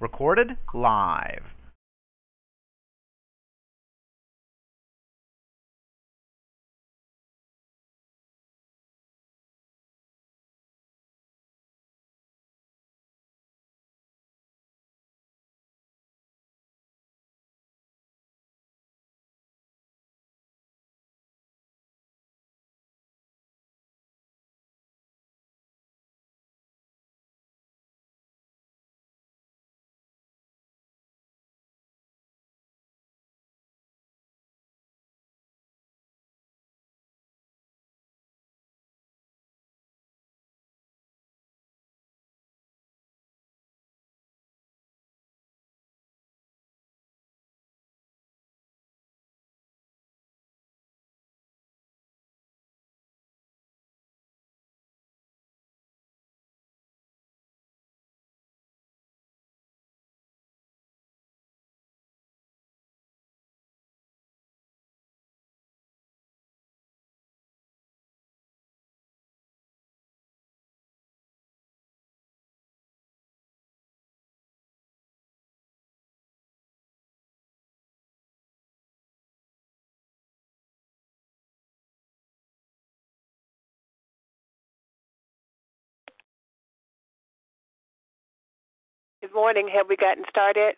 Recorded live. Good morning. Have we gotten started?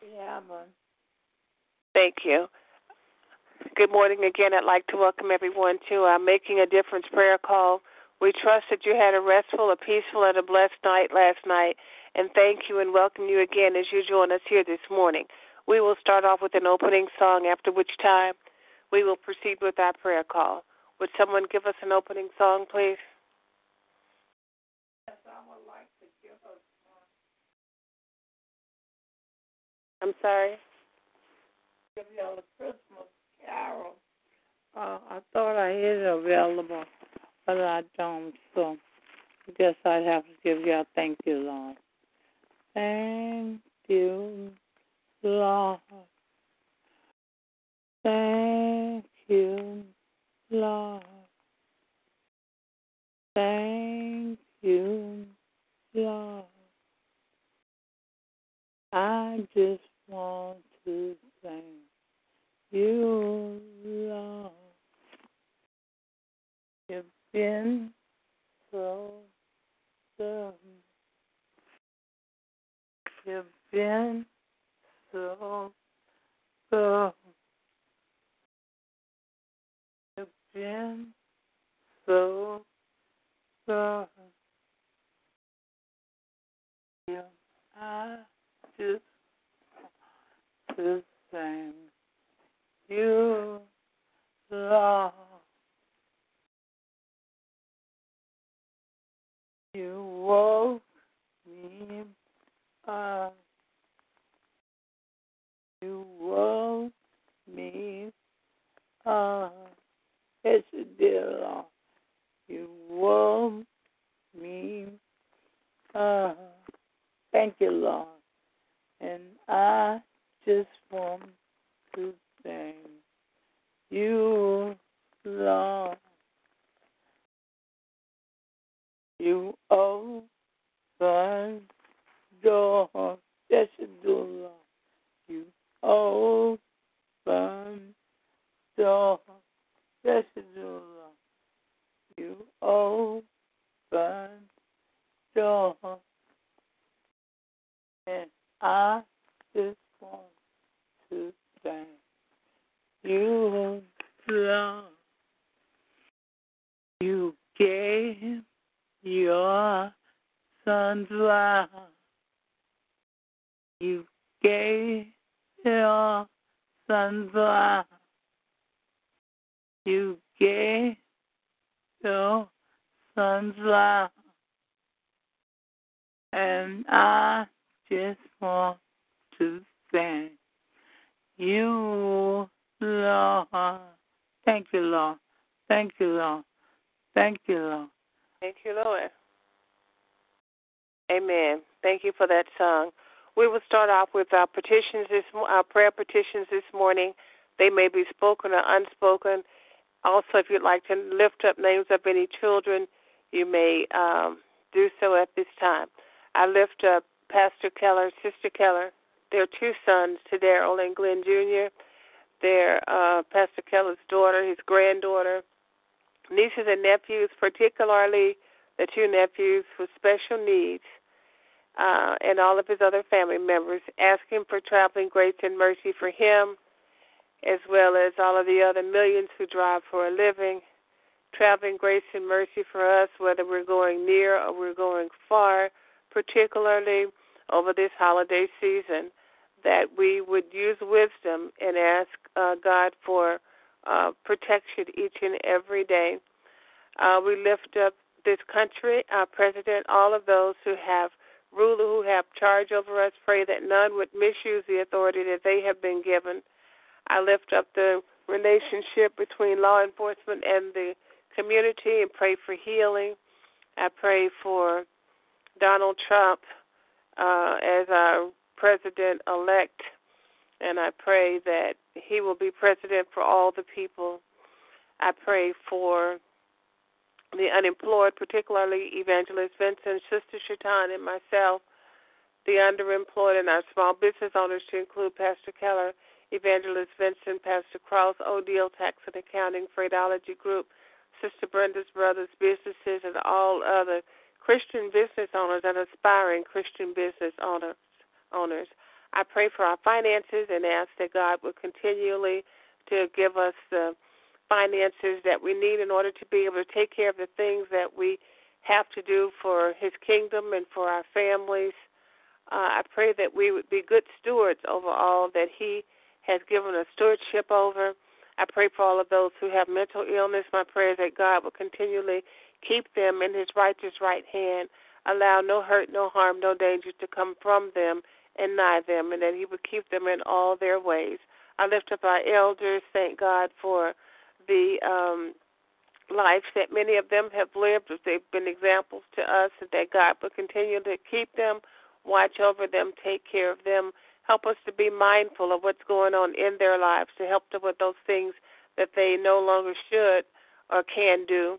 Yeah, but. Thank you. Good morning again. I'd like to welcome everyone to our Making a Difference prayer call. We trust that you had a restful, a peaceful, and a blessed night last night. And thank you and welcome you again as you join us here this morning. We will start off with an opening song, after which time we will proceed with our prayer call. Would someone give us an opening song, please? Yes, I would like to give us I'm sorry. give y'all a Christmas carol. Uh, I thought I had it available, but I don't. So I guess I'd have to give y'all thank you, Lord. Thank you, Lord. Thank you, Lord. Thank you, Lord. I just want to thank you, Lord. You've been so good. You've been so good. You've been so good. Yeah, I just to thank you, Lord. You woke me up. You woke me up. Yes, you did, Lord. You woke me up. Thank you, Lord. And I just want to thank you, Lord. You open doors. Yes, you do, Lord. You open doors. Yes, you do, Lord. You open doors. And I just you, Lord. You gave your son's life. You gave your son's life. You gave your son's life. And I just want to thank you, Lord. Thank you, Lord. Thank you, Lord. Thank you, Lord. Thank you, Lord. Amen. Thank you for that song. We will start off with our petitions this our prayer petitions this morning. They may be spoken or unspoken. Also, if you'd like to lift up names of any children, you may um, do so at this time. I lift up Pastor Keller, Sister Keller, their two sons, Daryl and Glenn Jr., their uh, Pastor Keller's daughter, his granddaughter, nieces and nephews, particularly the two nephews with special needs, uh, and all of his other family members, asking for traveling grace and mercy for him, as well as all of the other millions who drive for a living. Traveling grace and mercy for us, whether we're going near or we're going far, particularly over this holiday season, that we would use wisdom and ask uh, God for uh, protection each and every day. Uh, we lift up this country, our president, all of those who have ruler who have charge over us. Pray that none would misuse the authority that they have been given. I lift up the relationship between law enforcement and the community and pray for healing. I pray for Donald Trump uh, as our president elect, and I pray that he will be president for all the people. I pray for the unemployed, particularly Evangelist Vincent, Sister Shaitan, and myself, the underemployed, and our small business owners to include Pastor Keller, Evangelist Vincent, Pastor Cross, O'Deal Tax and Accounting, Freightology Group, Sister Brenda's Brothers Businesses, and all other Christian business owners and aspiring Christian business owners. Owners, I pray for our finances and ask that God will continually to give us the finances that we need in order to be able to take care of the things that we have to do for His kingdom and for our families. Uh, I pray that we would be good stewards over all that He has given us stewardship over. I pray for all of those who have mental illness. My prayer is that God will continually keep them in His righteous right hand, allow no hurt, no harm, no danger to come from them and nigh them, and that He would keep them in all their ways. I lift up our elders. Thank God for the um, lives that many of them have lived. They've been examples to us, and that God will continue to keep them, watch over them, take care of them, help us to be mindful of what's going on in their lives, to help them with those things that they no longer should or can do.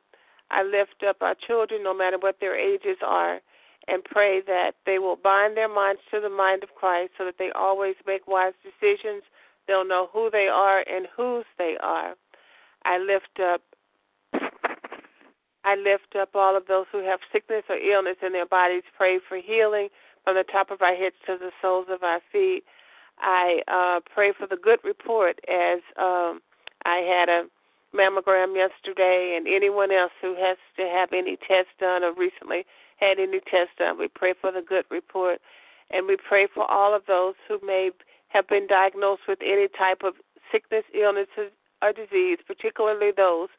I lift up our children, no matter what their ages are, and pray that they will bind their minds to the mind of Christ so that they always make wise decisions. They'll know who they are and whose they are. I lift up I lift up all of those who have sickness or illness in their bodies. Pray for healing from the top of our heads to the soles of our feet. I uh, pray for the good report as um, I had a mammogram yesterday, and anyone else who has to have any tests done or recently had any tests done, we pray for the good report. And we pray for all of those who may have been diagnosed with any type of sickness, illnesses, or disease, particularly those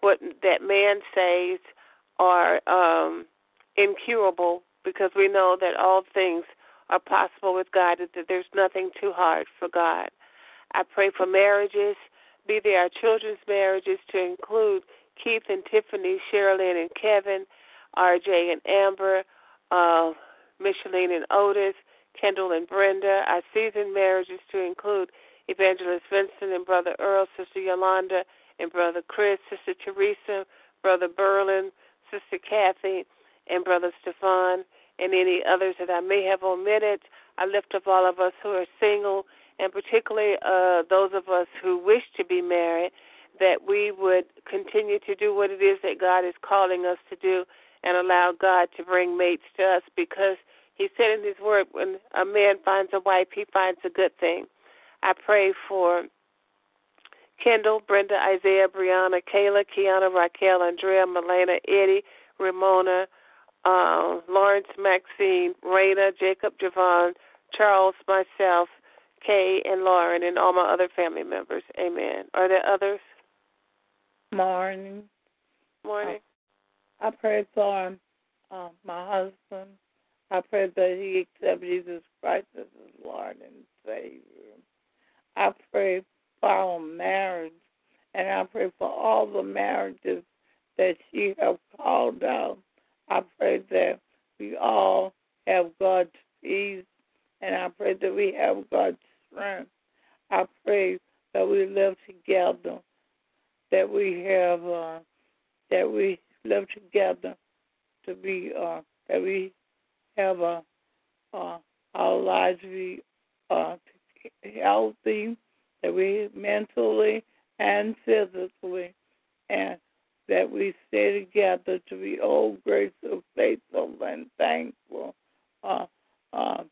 what that man says are um, incurable, because we know that all things are possible with God, that there's nothing too hard for God. I pray for marriages, be they our children's marriages, to include Keith and Tiffany, Sherilyn and Kevin, RJ and Amber, uh, Micheline and Otis, Kendall and Brenda, our seasoned marriages to include Evangelist Vincent and Brother Earl, Sister Yolanda and Brother Chris, Sister Teresa, Brother Berlin, Sister Kathy, and Brother Stefan, and any others that I may have omitted. I lift up all of us who are single, and particularly uh, those of us who wish to be married, that we would continue to do what it is that God is calling us to do and allow God to bring mates to us because He said in His Word, when a man finds a wife, he finds a good thing. I pray for Kendall, Brenda, Isaiah, Brianna, Kayla, Kiana, Raquel, Andrea, Melena, Eddie, Ramona, uh, Lawrence, Maxine, Raina, Jacob, Javon, Charles, myself, Kay, and Lauren, and all my other family members. Amen. Are there others? Morning. Morning. I, I pray for uh, my husband. I pray that he accept Jesus Christ as his Lord and Savior. I pray for our marriage, and I pray for all the marriages that she have called out. I pray that we all have God's peace, and I pray that we have God's strength. I pray that we live together, that we have, uh, that we live together to be, uh, that we have a uh, our lives be uh, healthy, that we mentally and physically, and that we stay together to be all grateful, faithful, and thankful, uh, uh,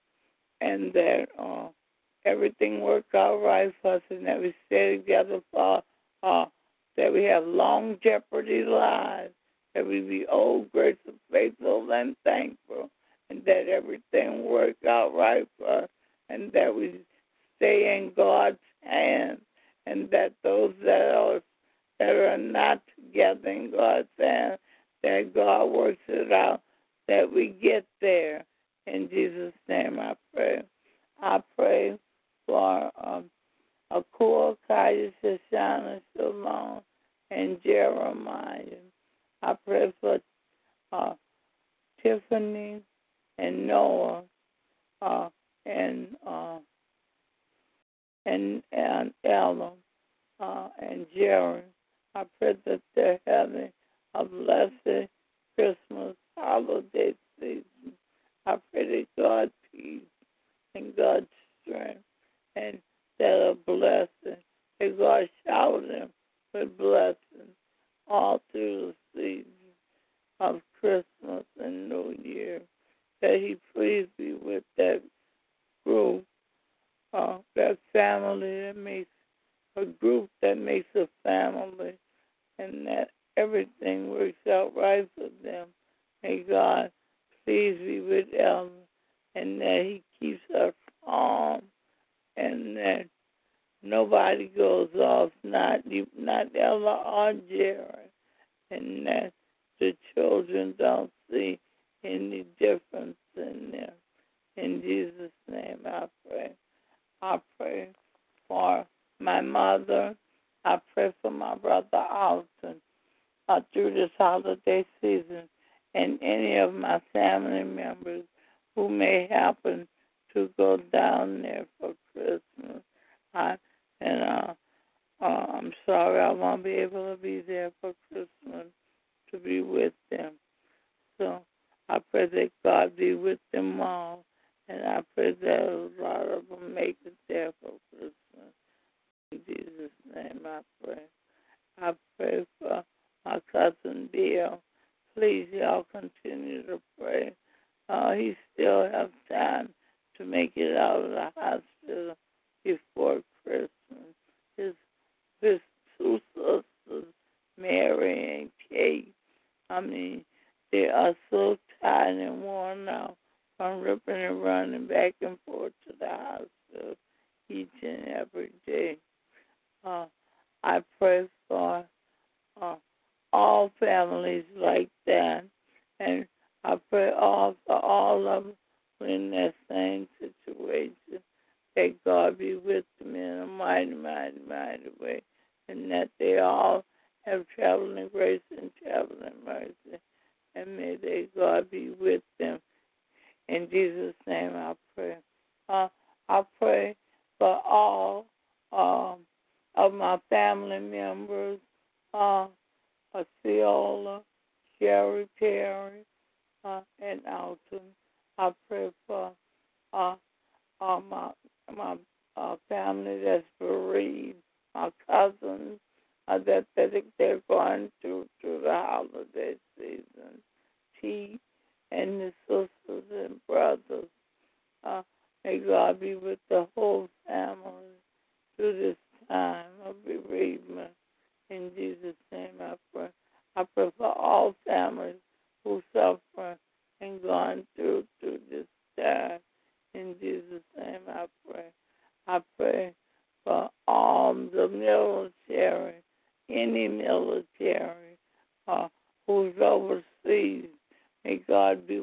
and that uh, everything work out right for us, and that we stay together for uh, that we have long jeopardy lives, that we be all grateful, faithful, and thankful, and that everything work out right for us, and that we stay in God's hands, and that those that are that are not together in God's hands, that God works it out, that we get there. In Jesus' name I pray. I pray for um, Akua, Kaya, Shoshana, Shalom, and Jeremiah. I pray for uh, Tiffany and Noah uh, and uh, and and Ella uh, and Jerry. I pray that they're having a blessed Christmas holiday season. I pray that God peace and God's strength and that a blessing, that God shower them with blessings all through the season of Christmas and New Year. That He please be with that group, uh, that family that makes a group that makes a family, and that everything works out right for them. May God please be with Ellen, and that He keeps us calm, and that nobody goes off, not not Ella or Jerry, and that the children don't see any difference in them. In Jesus' name, I pray. I pray for my mother. I pray for my brother Alton uh, through this holiday season and any of my family members who may happen to go down there for Christmas. I, and uh, uh, I'm sorry I won't be able to be there for Christmas to be with them. So I pray that God be with them all, and I pray that a lot of them make it there for Christmas. In Jesus' name I pray. I pray for my cousin Bill. Please, y'all continue to pray. Uh, he still has time to make it out military uh, who's overseas. May God be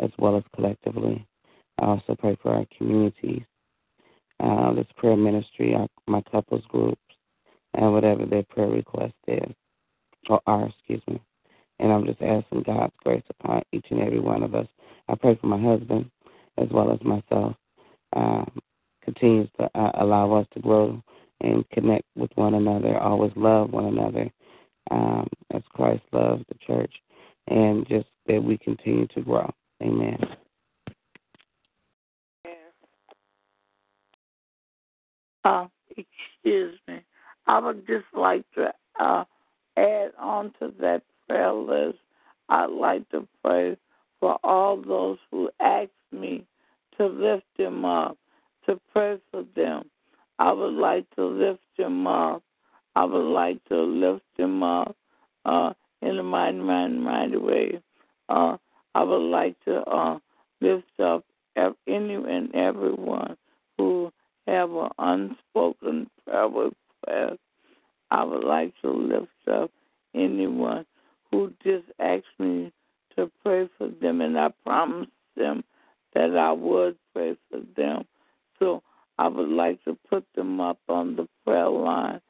as well as collectively. I also pray for our communities, uh, this prayer ministry, our, my couples groups, and whatever their prayer request is, or are, excuse me. And I'm just asking God's grace upon each and every one of us. I pray for my husband as well as myself. Um, continues to uh, allow us to grow and connect with one another, always love one another um, as Christ loves the church, and just that we continue to grow. Amen. Uh, excuse me. I would just like to uh, add on to that prayer list. I'd like to pray for all those who ask me to lift them up, to pray for them. I would like to lift them up. I would like to lift them up uh, in a mighty, mighty, mighty way. Uh, I would like to uh, lift up any and everyone who have an unspoken prayer request. I would like to lift up anyone who just asked me to pray for them, and I promised them that I would pray for them. So I would like to put them up on the prayer line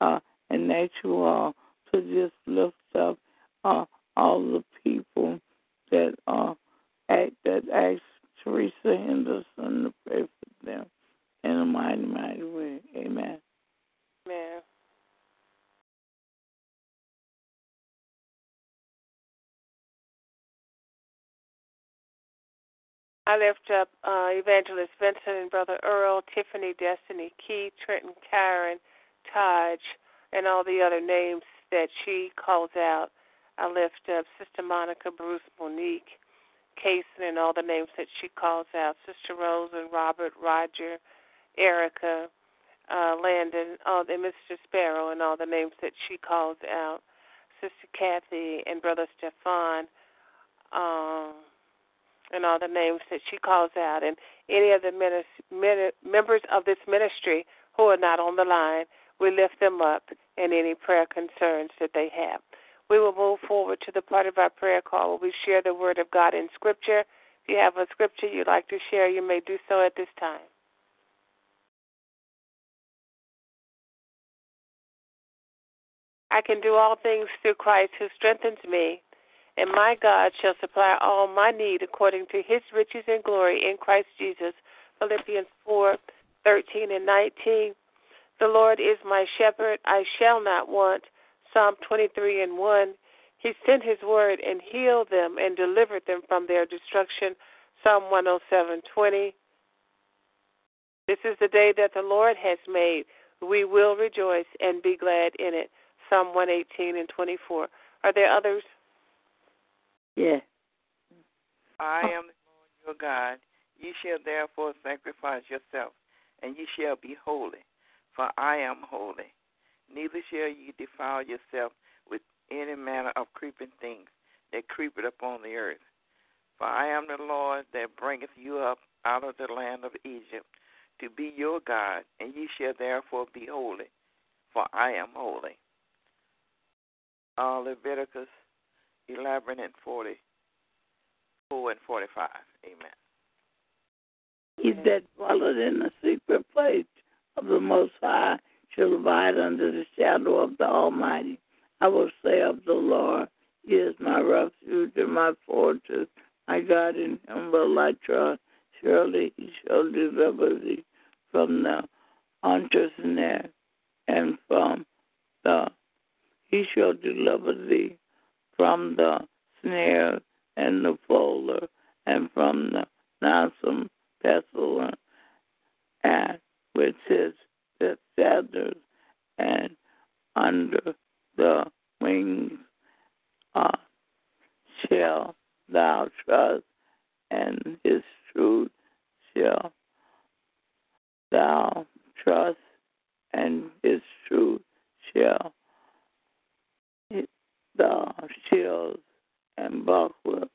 uh, and ask you all to just lift up uh, all the people that uh, act, that asked Teresa Henderson to pray for them in a mighty, mighty way. Amen. Amen. I lift up uh, Evangelist Vincent and Brother Earl, Tiffany, Destiny, Key, Trenton, Karen, Taj, and all the other names that she calls out. I lift up Sister Monica, Bruce, Monique, Kason, and all the names that she calls out. Sister Rose and Robert, Roger, Erica, uh, Landon, all the Mr. Sparrow, and all the names that she calls out. Sister Kathy and Brother Stefan, um, and all the names that she calls out, and any of the minis- members of this ministry who are not on the line, we lift them up and any prayer concerns that they have. We will move forward to the part of our prayer call where we share the Word of God in Scripture. If you have a scripture you'd like to share, you may do so at this time. I can do all things through Christ who strengthens me, and my God shall supply all my need according to his riches and glory in Christ Jesus. Philippians 4 13 and 19. The Lord is my shepherd, I shall not want. Psalm 23 and 1. He sent his word and healed them and delivered them from their destruction. Psalm 107:20. This is the day that the Lord has made. We will rejoice and be glad in it. Psalm 118 and 24. Are there others? Yeah. I am the Lord your God. Ye shall therefore sacrifice yourself, and ye shall be holy, for I am holy. Neither shall ye defile yourself with any manner of creeping things that creepeth upon the earth. For I am the Lord that bringeth you up out of the land of Egypt to be your God, and ye shall therefore be holy, for I am holy uh, Leviticus 11 and 44 and 45. Amen. He that dwelleth in the secret place of the Most High shall abide under the shadow of the Almighty. I will say of the Lord, He is my refuge and my fortress. My God, in Him will I trust. Surely He shall deliver thee from the hunter's and from the he shall deliver thee from the snare and the folder and from the noisome pestilence, and with his feathers and under the wings uh, shall thou trust, and his truth shall thou trust, and his truth shall thou shield and buckler.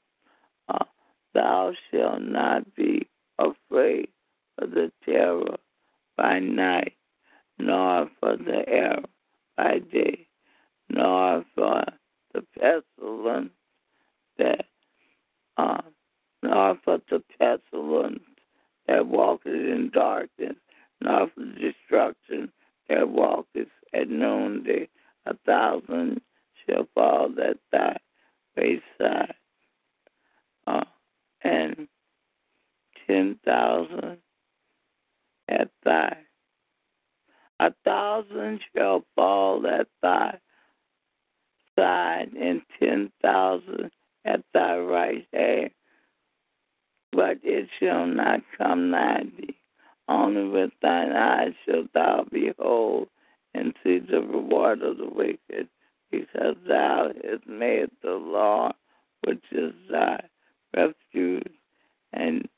Uh, thou shalt not be afraid of the terror by night, nor for the arrow by day, nor for the pestilence that, uh, nor for the pestilence that walketh in darkness, nor for destruction that walketh at noonday. A thousand shall fall at thy wayside, uh, and ten thousand at thy. A thousand shall fall at thy side, and ten thousand at thy right hand, but it shall not come nigh thee. Only with thine eyes shalt thou behold and see the reward of the wicked because thou hast made the law, which is thy refuge, and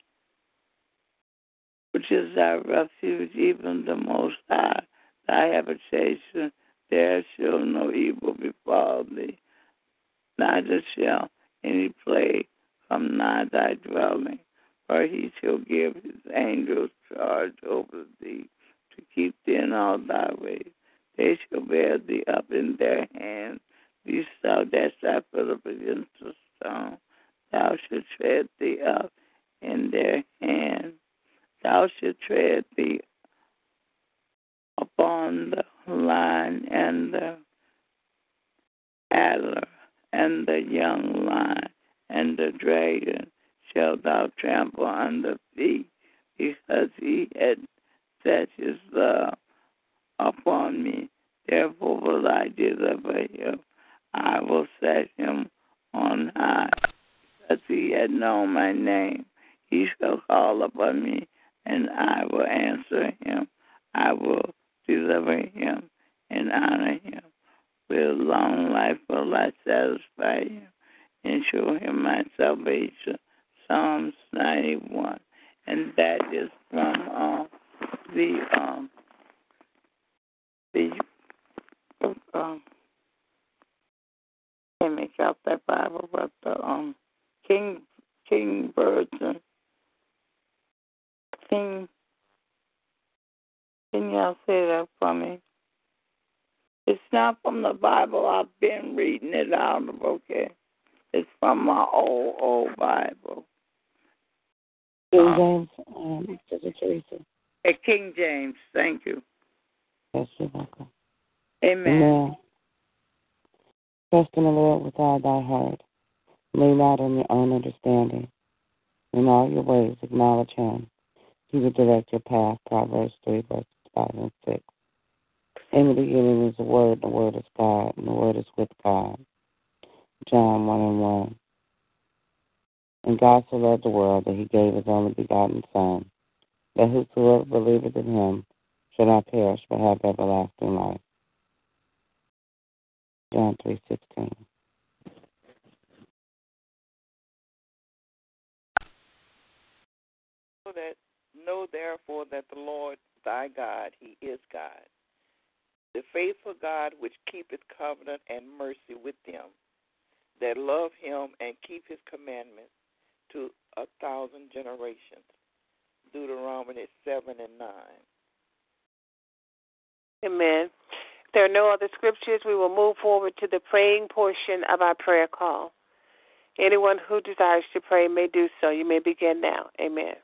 which is thy refuge, even the Most High, thy habitation. There shall no evil befall thee, neither shall any plague come nigh thy dwelling, for he shall give his angels charge over thee to keep thee in all thy ways. They shall bear thee up in their hands. These thou dash thy foot up against the stone. Thou shalt tread thee up in their hands. Thou shalt tread thee upon the lion and the adder and the young lion and the dragon shall thou trample under feet, because he had set his love upon me. Therefore will I deliver him. I will set him on high, because he had known my name. He shall call upon me, and I will answer him. I will deliver him and honor him. With long life will I satisfy him and show him my salvation. Psalms 91. And that is from uh, the um the um that Bible, but the um King King Virgin King. Can y'all say that for me? It's not from the Bible. I've been reading it out of okay. It's from my old old Bible. King James, um, Sister Teresa. King James, thank you. Yes, you're welcome. Amen. Amen. Trust in the Lord with all thy heart. Lean not on your own understanding. In all your ways acknowledge him. He will direct your path. Proverbs 3, verses 5 and 6. In the beginning is the Word, and the Word is God, and the Word is with God. John 1 and 1. And God so loved the world that he gave his only begotten Son, that whosoever believeth in him shall not perish but have everlasting life. John 3.16. Know that know therefore that the Lord thy God, he is God, the faithful God which keepeth covenant and mercy with them that love him and keep his commandments to a thousand generations. Deuteronomy 7 and 9. Amen. If there are no other scriptures, we will move forward to the praying portion of our prayer call. Anyone who desires to pray may do so. You may begin now. Amen.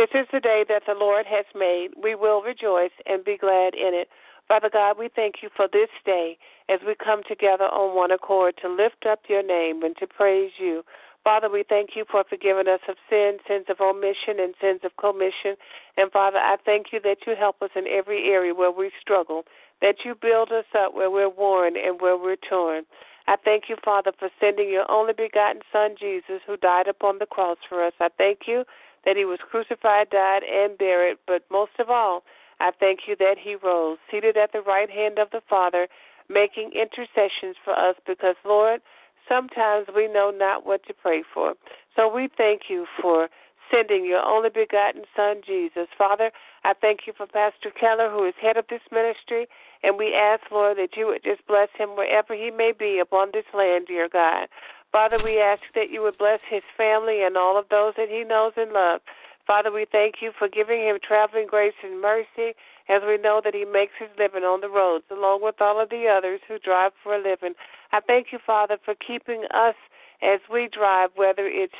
This is the day that the Lord has made. We will rejoice and be glad in it. Father God, we thank you for this day as we come together on one accord to lift up your name and to praise you. Father, we thank you for forgiving us of sin, sins of omission, and sins of commission. And Father, I thank you that you help us in every area where we struggle, that you build us up where we're worn and where we're torn. I thank you, Father, for sending your only begotten Son, Jesus, who died upon the cross for us. I thank you that he was crucified, died, and buried, but most of all, I thank you that he rose, seated at the right hand of the Father, making intercessions for us because, Lord, sometimes we know not what to pray for. So we thank you for sending your only begotten Son, Jesus. Father, I thank you for Pastor Keller, who is head of this ministry, and we ask, Lord, that you would just bless him wherever he may be upon this land, dear God. Father, we ask that you would bless his family and all of those that he knows and loves. Father, we thank you for giving him traveling grace and mercy as we know that he makes his living on the roads along with all of the others who drive for a living. I thank you, Father, for keeping us as we drive, whether it's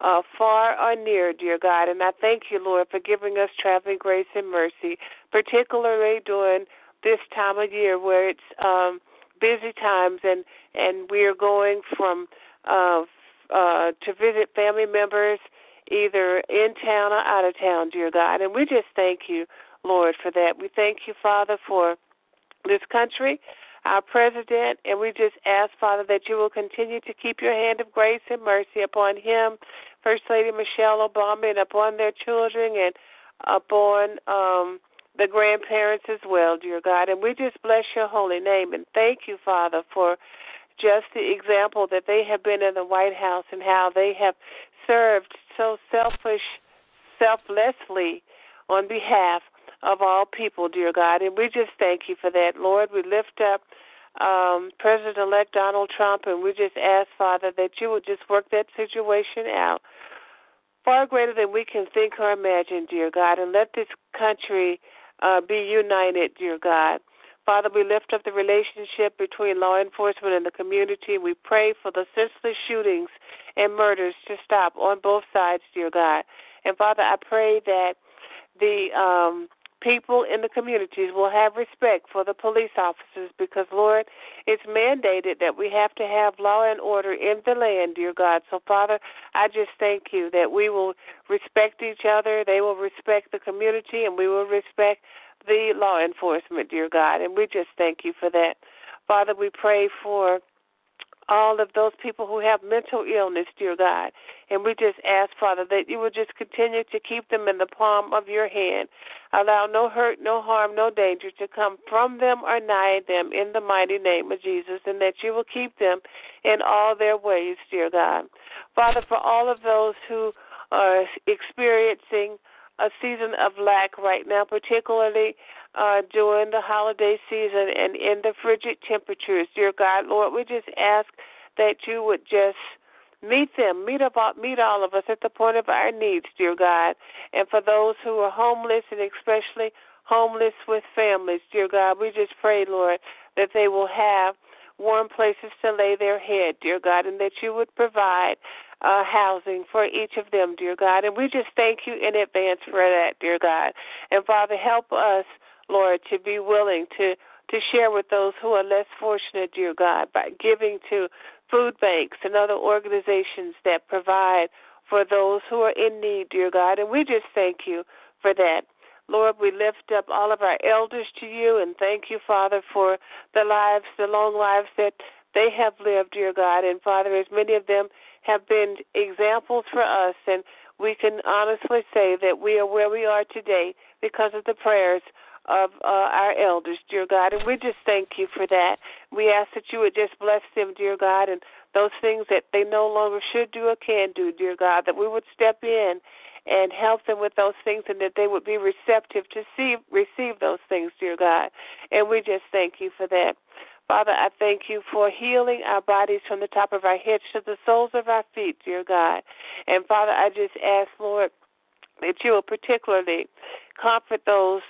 uh, far or near, dear God. And I thank you, Lord, for giving us traveling grace and mercy, particularly during this time of year where it's um, busy times and and we are going from uh, uh, to visit family members either in town or out of town, dear God. And we just thank you, Lord, for that. We thank you, Father, for this country, our president, and we just ask, Father, that you will continue to keep your hand of grace and mercy upon him, First Lady Michelle Obama, and upon their children and upon um, the grandparents as well, dear God. And we just bless your holy name and thank you, Father, for just the example that they have been in the White House and how they have served so selfish, selflessly on behalf of all people, dear God. And we just thank you for that, Lord. We lift up um, President elect Donald Trump and we just ask, Father, that you would just work that situation out far greater than we can think or imagine, dear God. And let this country uh, be united, dear God. Father, we lift up the relationship between law enforcement and the community. We pray for the senseless shootings and murders to stop on both sides, dear God. And Father, I pray that the um, people in the communities will have respect for the police officers because, Lord, it's mandated that we have to have law and order in the land, dear God. So, Father, I just thank you that we will respect each other, they will respect the community, and we will respect the law enforcement, dear God, and we just thank you for that. Father, we pray for all of those people who have mental illness, dear God. And we just ask, Father, that you will just continue to keep them in the palm of your hand. Allow no hurt, no harm, no danger to come from them or nigh them in the mighty name of Jesus, and that you will keep them in all their ways, dear God. Father, for all of those who are experiencing a season of lack right now, particularly uh, during the holiday season and in the frigid temperatures. Dear God, Lord, we just ask that you would just meet them, meet about, meet all of us at the point of our needs, dear God. And for those who are homeless and especially homeless with families, dear God, we just pray, Lord, that they will have warm places to lay their head, dear God, and that you would provide uh, housing for each of them, dear God. And we just thank you in advance for that, dear God. And Father, help us, Lord, to be willing to to share with those who are less fortunate, dear God, by giving to food banks and other organizations that provide for those who are in need, dear God. And we just thank you for that. Lord, we lift up all of our elders to you and thank you, Father, for the lives, the long lives that they have lived, dear God. And Father, as many of them have been examples for us, and we can honestly say that we are where we are today because of the prayers of uh, our elders, dear God. And we just thank you for that. We ask that you would just bless them, dear God, and those things that they no longer should do or can do, dear God, that we would step in and help them with those things and that they would be receptive to see receive those things, dear God. And we just thank you for that. Father, I thank you for healing our bodies from the top of our heads to the soles of our feet, dear God. And Father, I just ask, Lord, that you will particularly comfort those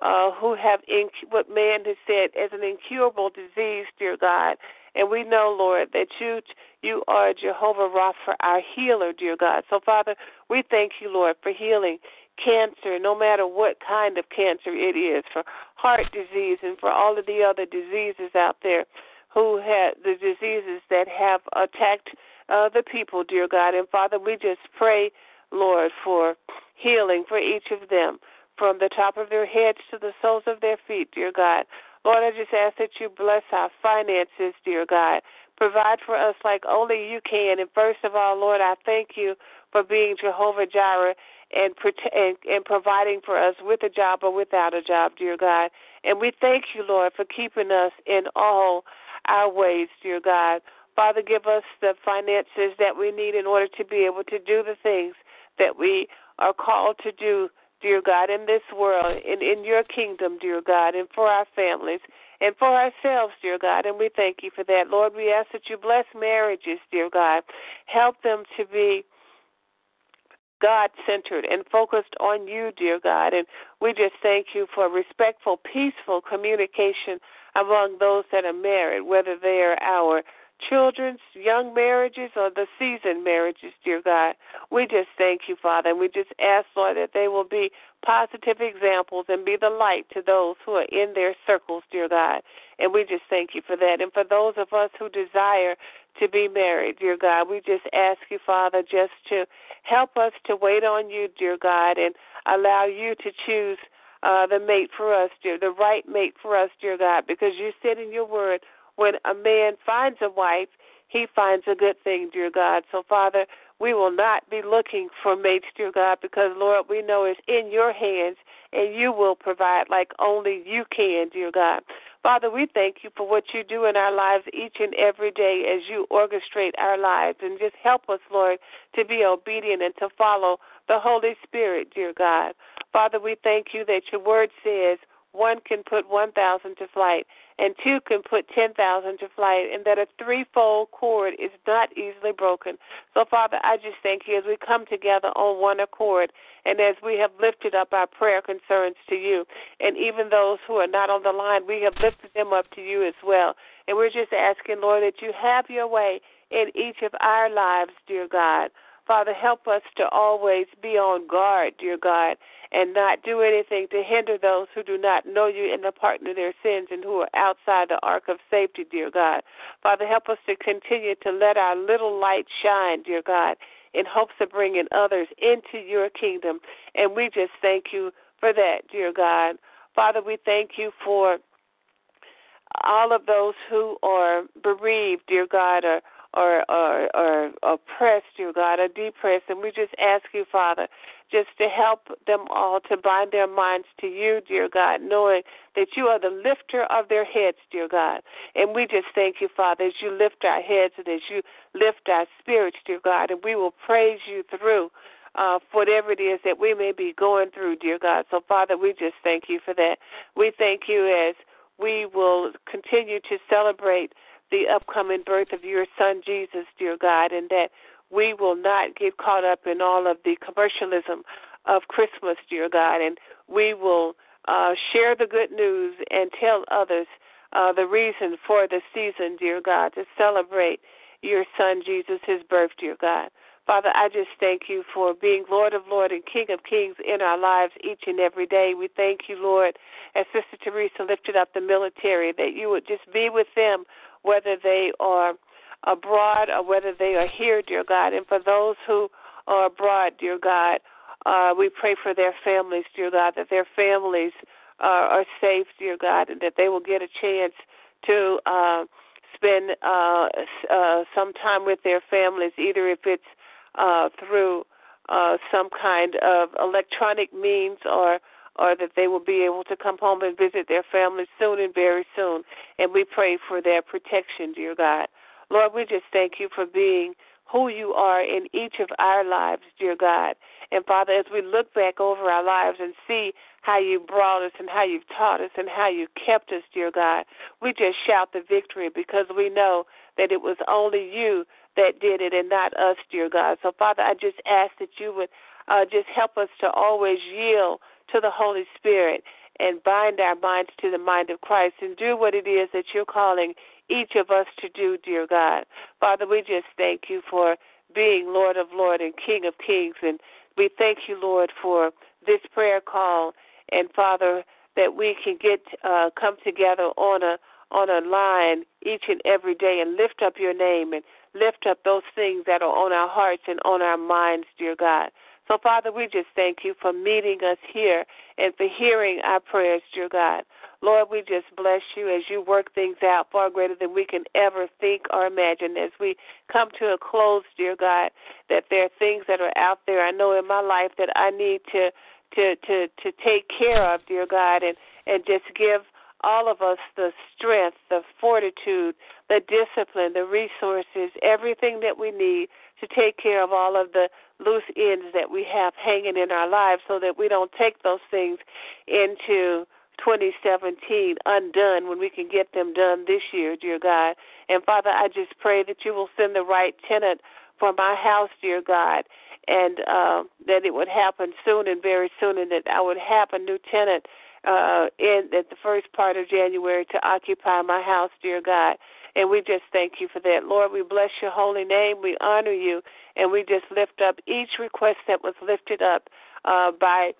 uh, who have inc- what man has said as an incurable disease, dear God. And we know, Lord, that you you are Jehovah Rapha, our healer, dear God. So, Father, we thank you, Lord, for healing cancer, no matter what kind of cancer it is, for heart disease and for all of the other diseases out there who have the diseases that have attacked uh, the people, dear God. And Father, we just pray, Lord, for healing for each of them from the top of their heads to the soles of their feet, dear God. Lord, I just ask that you bless our finances, dear God. Provide for us like only you can. And first of all, Lord, I thank you for being Jehovah Jireh and, and, and providing for us with a job or without a job, dear God. And we thank you, Lord, for keeping us in all our ways, dear God. Father, give us the finances that we need in order to be able to do the things that we are called to do dear God, in this world, in, in your kingdom, dear God, and for our families and for ourselves, dear God. And we thank you for that. Lord, we ask that you bless marriages, dear God. Help them to be God centered and focused on you, dear God. And we just thank you for respectful, peaceful communication among those that are married, whether they are our children's young marriages or the seasoned marriages, dear God. We just thank you, Father, and we just ask, Lord, that they will be positive examples and be the light to those who are in their circles, dear God. And we just thank you for that. And for those of us who desire to be married, dear God, we just ask you, Father, just to help us to wait on you, dear God, and allow you to choose uh, the mate for us, dear, the right mate for us, dear God, because you said in your word, when a man finds a wife, he finds a good thing, dear God. So, Father, we will not be looking for mates, dear God, because, Lord, we know it's in your hands and you will provide like only you can, dear God. Father, we thank you for what you do in our lives each and every day as you orchestrate our lives and just help us, Lord, to be obedient and to follow the Holy Spirit, dear God. Father, we thank you that your word says one can put 1,000 to flight and two can put 10,000 to flight, and that a threefold cord is not easily broken. So, Father, I just thank you as we come together on one accord and as we have lifted up our prayer concerns to you, and even those who are not on the line, we have lifted them up to you as well. And we're just asking, Lord, that you have your way in each of our lives, dear God. Father, help us to always be on guard, dear God, and not do anything to hinder those who do not know you and the of their sins and who are outside the ark of safety, dear God. Father, help us to continue to let our little light shine, dear God, in hopes of bringing others into your kingdom. And we just thank you for that, dear God. Father, we thank you for all of those who are bereaved, dear God, or or, or, or oppressed, dear God, or depressed. And we just ask you, Father, just to help them all to bind their minds to you, dear God, knowing that you are the lifter of their heads, dear God. And we just thank you, Father, as you lift our heads and as you lift our spirits, dear God, and we will praise you through uh, whatever it is that we may be going through, dear God. So, Father, we just thank you for that. We thank you as we will continue to celebrate the upcoming birth of your son, Jesus, dear God, and that we will not get caught up in all of the commercialism of Christmas, dear God, and we will uh, share the good news and tell others uh, the reason for the season, dear God, to celebrate your son Jesus, his birth, dear God. Father, I just thank you for being Lord of Lords and King of Kings in our lives each and every day. We thank you, Lord, as Sister Teresa lifted up the military, that you would just be with them, whether they are abroad or whether they are here, dear God. And for those who are abroad, dear God, uh, we pray for their families, dear God, that their families uh, are safe, dear God, and that they will get a chance to uh, spend uh, uh, some time with their families, either if it's uh, through uh, some kind of electronic means or or that they will be able to come home and visit their families soon and very soon. And we pray for their protection, dear God. Lord, we just thank you for being who you are in each of our lives, dear God. And Father, as we look back over our lives and see how you brought us and how you've taught us and how you kept us, dear God, we just shout the victory because we know that it was only you that did it and not us, dear God. So, Father, I just ask that you would uh, just help us to always yield to the Holy Spirit and bind our minds to the mind of Christ and do what it is that you're calling each of us to do, dear God. Father, we just thank you for being Lord of Lords and King of Kings. And we thank you, Lord, for this prayer call. And Father, that we can get uh, come together on a on a line each and every day and lift up your name and lift up those things that are on our hearts and on our minds, dear God. So, Father, we just thank you for meeting us here and for hearing our prayers, dear God. Lord, we just bless you as you work things out far greater than we can ever think or imagine. As we come to a close, dear God, that there are things that are out there I know in my life that I need to to to to take care of, dear God, and and just give all of us the strength, the fortitude, the discipline, the resources, everything that we need to take care of all of the loose ends that we have hanging in our lives so that we don't take those things into 2017 undone when we can get them done this year, dear God. And Father, I just pray that you will send the right tenant for my house, dear God, and uh, that it would happen soon and very soon, and that I would have a new tenant uh, in at the first part of January to occupy my house, dear God. And we just thank you for that. Lord, we bless your holy name. We honor you. And we just lift up each request that was lifted up uh, by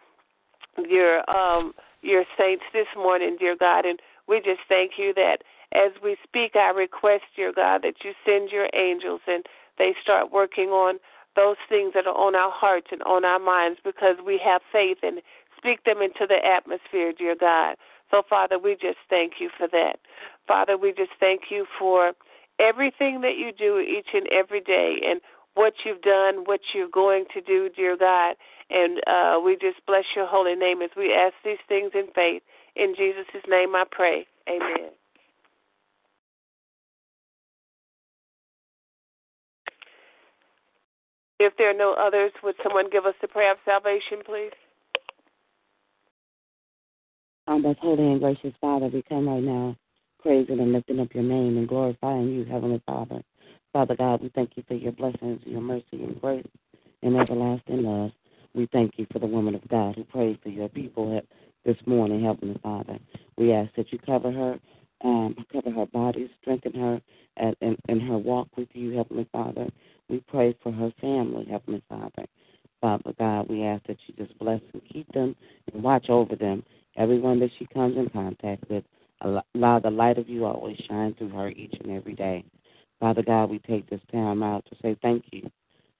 your um, your saints this morning, dear God. And we just thank you that as we speak I request, dear God, that you send your angels and they start working on those things that are on our hearts and on our minds because we have faith and speak them into the atmosphere, dear God. So, Father, we just thank you for that. Father, we just thank you for everything that you do each and every day and what you've done, what you're going to do, dear God. And uh, we just bless your holy name as we ask these things in faith. In Jesus' name I pray. Amen. If there are no others, would someone give us the prayer of salvation, please? Our most holy and gracious Father, we come right now praising and lifting up your name and glorifying you, Heavenly Father. Father God, we thank you for your blessings, your mercy, and grace, and everlasting love. We thank you for the woman of God who prayed for your people this morning, Heavenly Father. We ask that you cover her, um, cover her body, strengthen her in, in, in her walk with you, Heavenly Father. We pray for her family, Heavenly Father. Father God, we ask that you just bless and keep them and watch over them everyone that she comes in contact with. Allow the light of you always shine through her each and every day. Father God, we take this time out to say thank you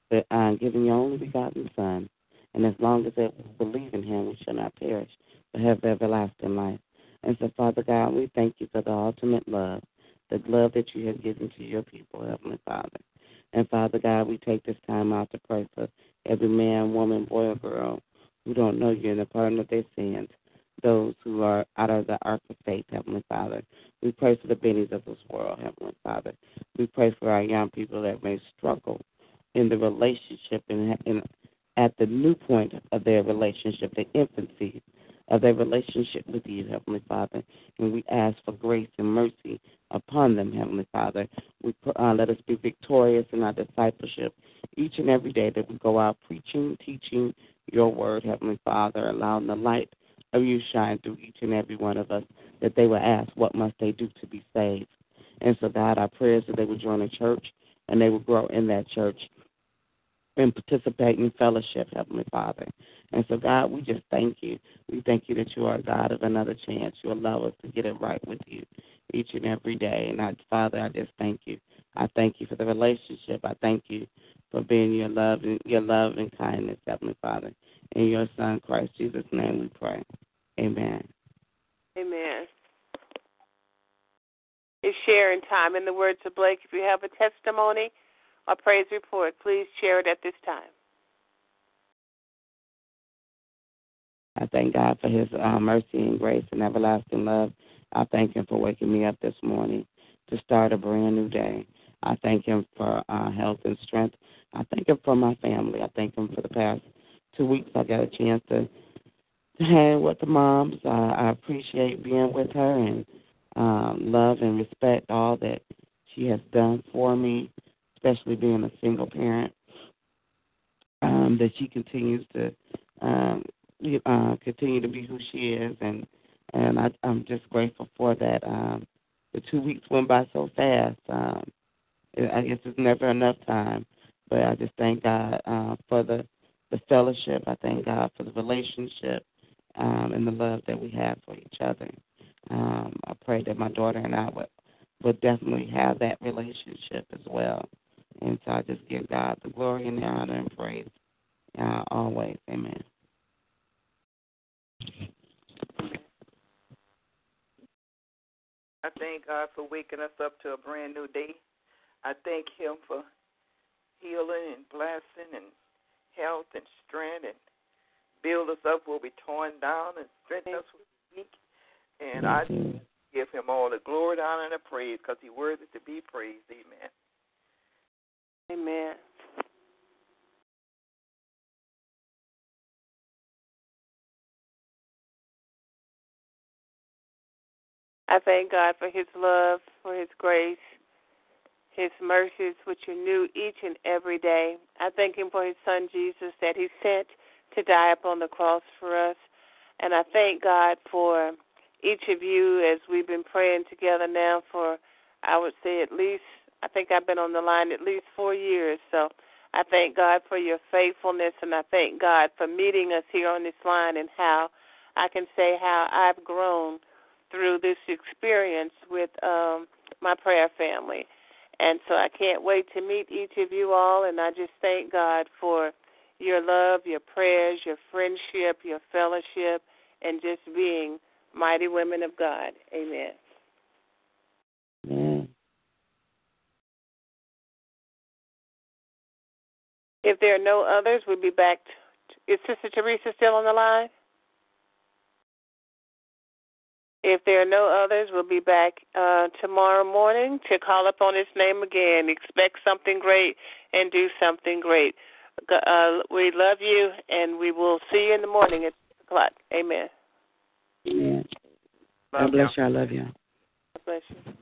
for uh, giving your only begotten Son. And as long as we believe in him, we shall not perish, but have everlasting life. And so, Father God, we thank you for the ultimate love, the love that you have given to your people, Heavenly Father. And Father God, we take this time out to pray for every man, woman, boy, or girl who don't know you and the pardon of their sins those who are out of the ark of faith, Heavenly Father. We pray for the bennies of this world, Heavenly Father. We pray for our young people that may struggle in the relationship and, and at the new point of their relationship, the infancy of their relationship with you, Heavenly Father. And we ask for grace and mercy upon them, Heavenly Father. We uh, let us be victorious in our discipleship each and every day that we go out preaching, teaching your word, Heavenly Father, allowing the light of you shine through each and every one of us, that they will ask, what must they do to be saved? And so, God, our prayers that they would join a church and they will grow in that church and participate in fellowship, Heavenly Father. And so, God, we just thank you. We thank you that you are a God of another chance. You allow us to get it right with you each and every day. And I, Father, I just thank you. I thank you for the relationship. I thank you for being your love and your love and kindness, Heavenly Father. In your Son, Christ Jesus' name, we pray. Amen. Amen. It's sharing time. In the words of Blake, if you have a testimony or praise report, please share it at this time. I thank God for His uh, mercy and grace and everlasting love. I thank Him for waking me up this morning to start a brand new day. I thank Him for uh, health and strength. I thank Him for my family. I thank Him for the past two weeks. I got a chance to, to hang with the moms. Uh, I appreciate being with her and um, love and respect all that she has done for me, especially being a single parent. Um, that she continues to um, uh, continue to be who she is, and and I, I'm just grateful for that. Um, the two weeks went by so fast. Um, I guess it's never enough time, but I just thank God uh, for the the fellowship. I thank God for the relationship um, and the love that we have for each other. Um, I pray that my daughter and I would would definitely have that relationship as well. And so I just give God the glory and the honor and praise uh, always. Amen. I thank God for waking us up to a brand new day. I thank Him for healing and blessing and health and strength and build us up where we're torn down and strengthen us where we're weak. And I give Him all the glory, the honor, and the praise because He's worthy to be praised. Amen. Amen. I thank God for His love, for His grace, His mercies, which are new each and every day. I thank Him for His Son Jesus that He sent to die upon the cross for us. And I thank God for each of you as we've been praying together now for, I would say, at least, I think I've been on the line at least four years. So I thank God for your faithfulness, and I thank God for meeting us here on this line and how I can say how I've grown through this experience with um, my prayer family. And so I can't wait to meet each of you all, and I just thank God for your love, your prayers, your friendship, your fellowship, and just being mighty women of God. Amen. If there are no others, we'll be back. T- Is Sister Teresa still on the line? If there are no others, we'll be back uh, tomorrow morning to call upon His name again. Expect something great and do something great. Uh, we love you, and we will see you in the morning at 6 o'clock. Amen. Amen. God bless you. I love you. God bless you.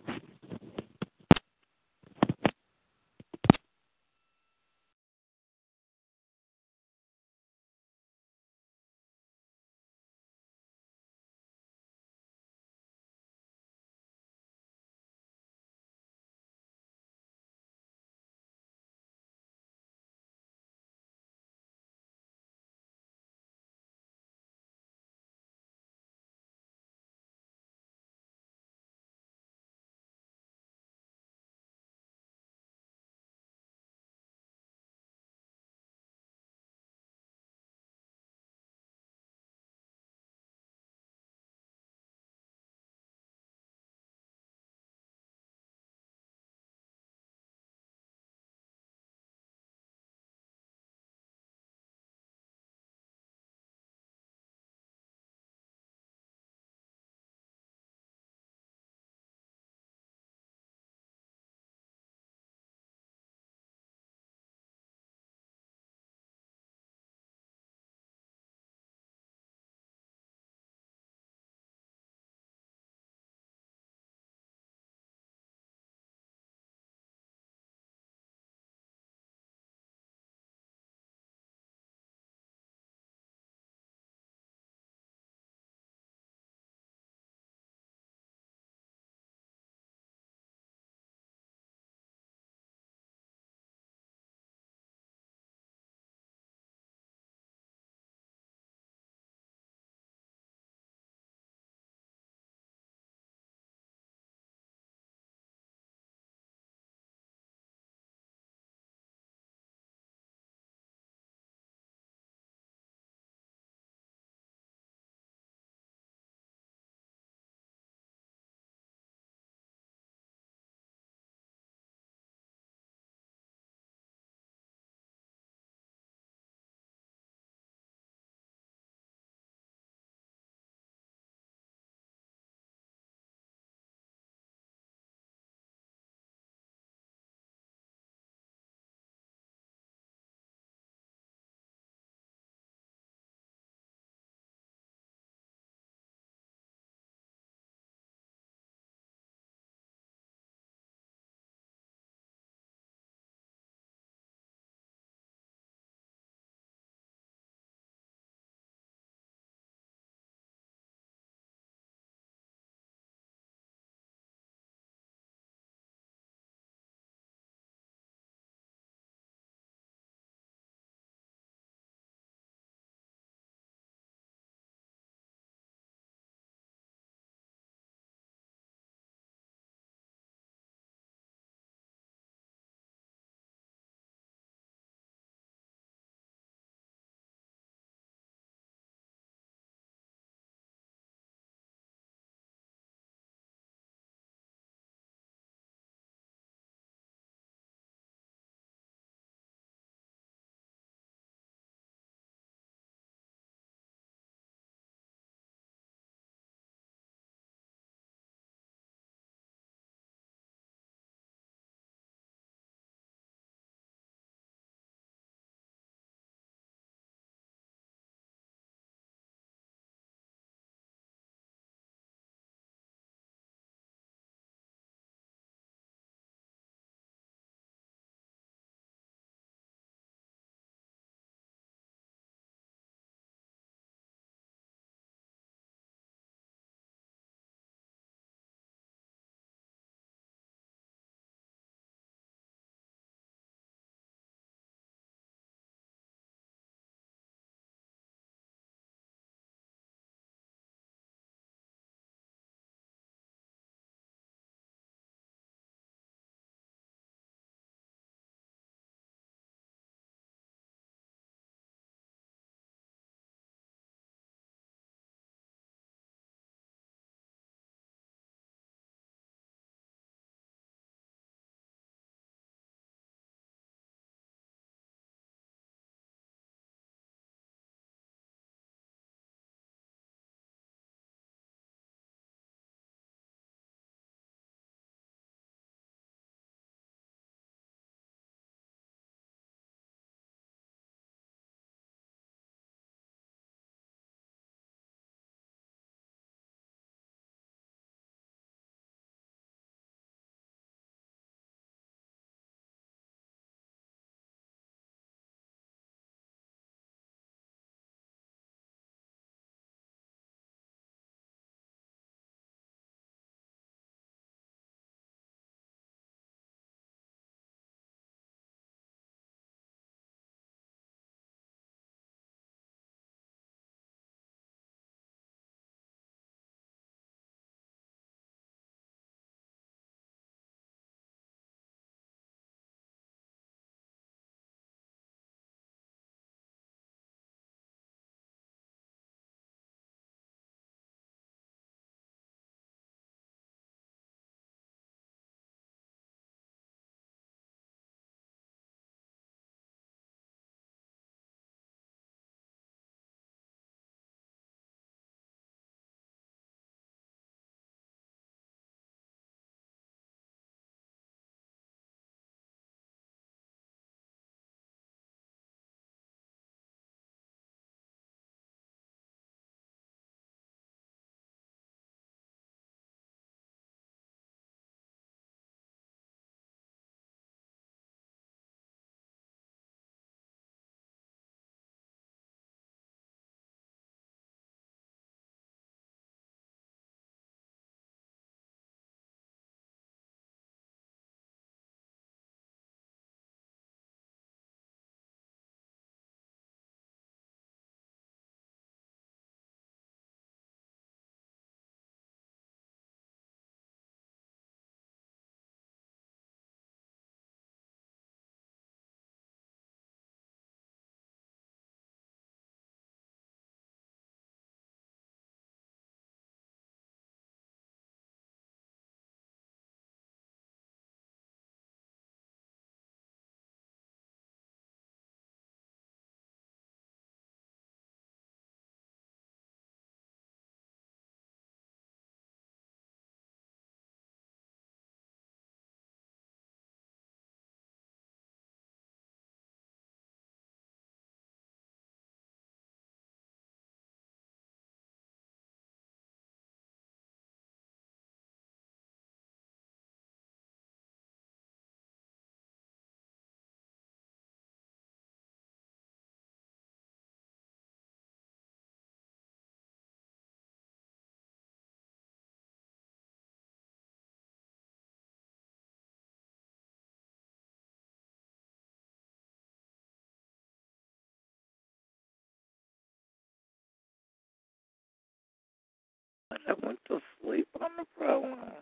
I went to sleep on the program.